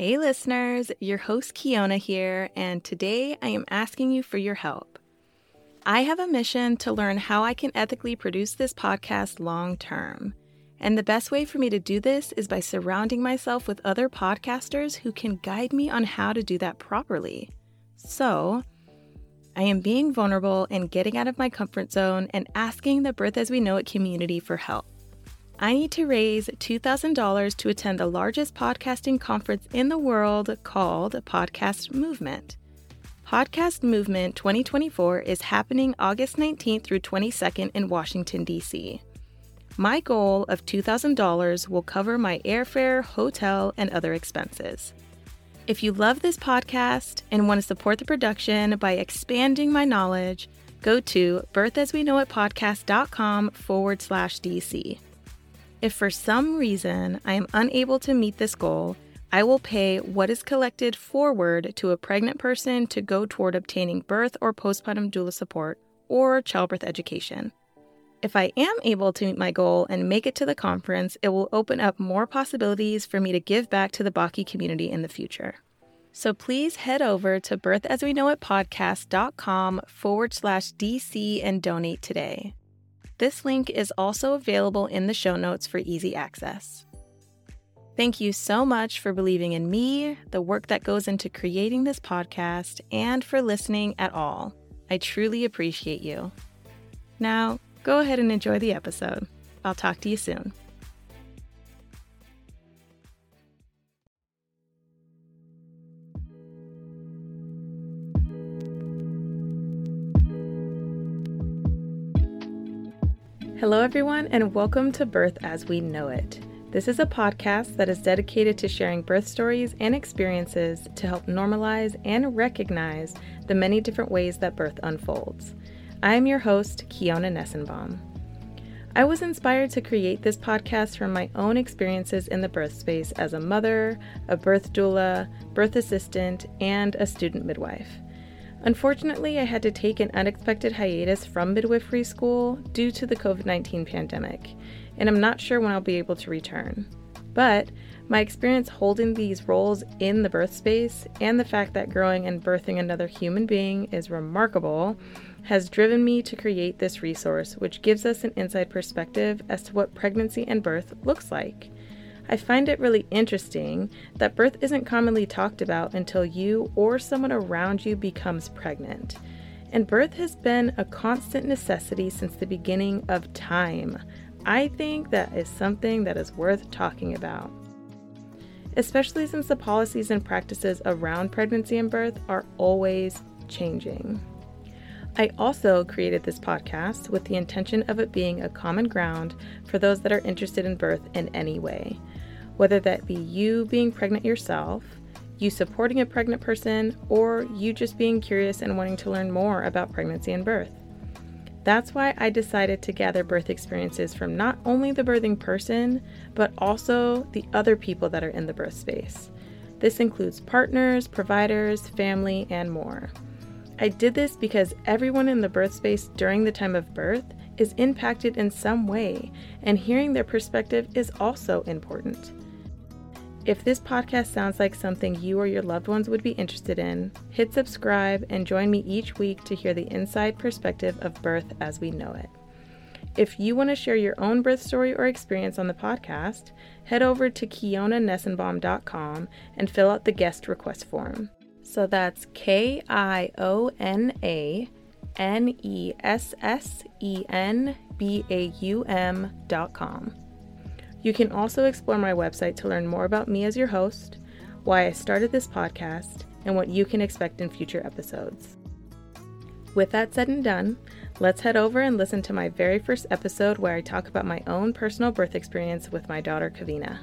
Hey, listeners, your host Kiona here, and today I am asking you for your help. I have a mission to learn how I can ethically produce this podcast long term. And the best way for me to do this is by surrounding myself with other podcasters who can guide me on how to do that properly. So, I am being vulnerable and getting out of my comfort zone and asking the Birth as We Know It community for help. I need to raise $2,000 to attend the largest podcasting conference in the world called Podcast Movement. Podcast Movement 2024 is happening August 19th through 22nd in Washington, D.C. My goal of $2,000 will cover my airfare, hotel, and other expenses. If you love this podcast and want to support the production by expanding my knowledge, go to birthasweknowitpodcast.com forward slash DC. If for some reason I am unable to meet this goal, I will pay what is collected forward to a pregnant person to go toward obtaining birth or postpartum doula support or childbirth education. If I am able to meet my goal and make it to the conference, it will open up more possibilities for me to give back to the BAWKI community in the future. So please head over to birthasweknowitpodcast.com forward slash DC and donate today. This link is also available in the show notes for easy access. Thank you so much for believing in me, the work that goes into creating this podcast, and for listening at all. I truly appreciate you. Now, go ahead and enjoy the episode. I'll talk to you soon. Hello, everyone, and welcome to Birth as We Know It. This is a podcast that is dedicated to sharing birth stories and experiences to help normalize and recognize the many different ways that birth unfolds. I am your host, Kiona Nessenbaum. I was inspired to create this podcast from my own experiences in the birth space as a mother, a birth doula, birth assistant, and a student midwife. Unfortunately, I had to take an unexpected hiatus from midwifery school due to the COVID 19 pandemic, and I'm not sure when I'll be able to return. But my experience holding these roles in the birth space and the fact that growing and birthing another human being is remarkable has driven me to create this resource, which gives us an inside perspective as to what pregnancy and birth looks like. I find it really interesting that birth isn't commonly talked about until you or someone around you becomes pregnant. And birth has been a constant necessity since the beginning of time. I think that is something that is worth talking about. Especially since the policies and practices around pregnancy and birth are always changing. I also created this podcast with the intention of it being a common ground for those that are interested in birth in any way whether that be you being pregnant yourself, you supporting a pregnant person, or you just being curious and wanting to learn more about pregnancy and birth. That's why I decided to gather birth experiences from not only the birthing person, but also the other people that are in the birth space. This includes partners, providers, family, and more. I did this because everyone in the birth space during the time of birth is impacted in some way, and hearing their perspective is also important. If this podcast sounds like something you or your loved ones would be interested in, hit subscribe and join me each week to hear the inside perspective of birth as we know it. If you want to share your own birth story or experience on the podcast, head over to kionanessenbaum.com and fill out the guest request form. So that's K I O N A N E S S E N B A U M.com. You can also explore my website to learn more about me as your host, why I started this podcast, and what you can expect in future episodes. With that said and done, let's head over and listen to my very first episode where I talk about my own personal birth experience with my daughter, Kavina.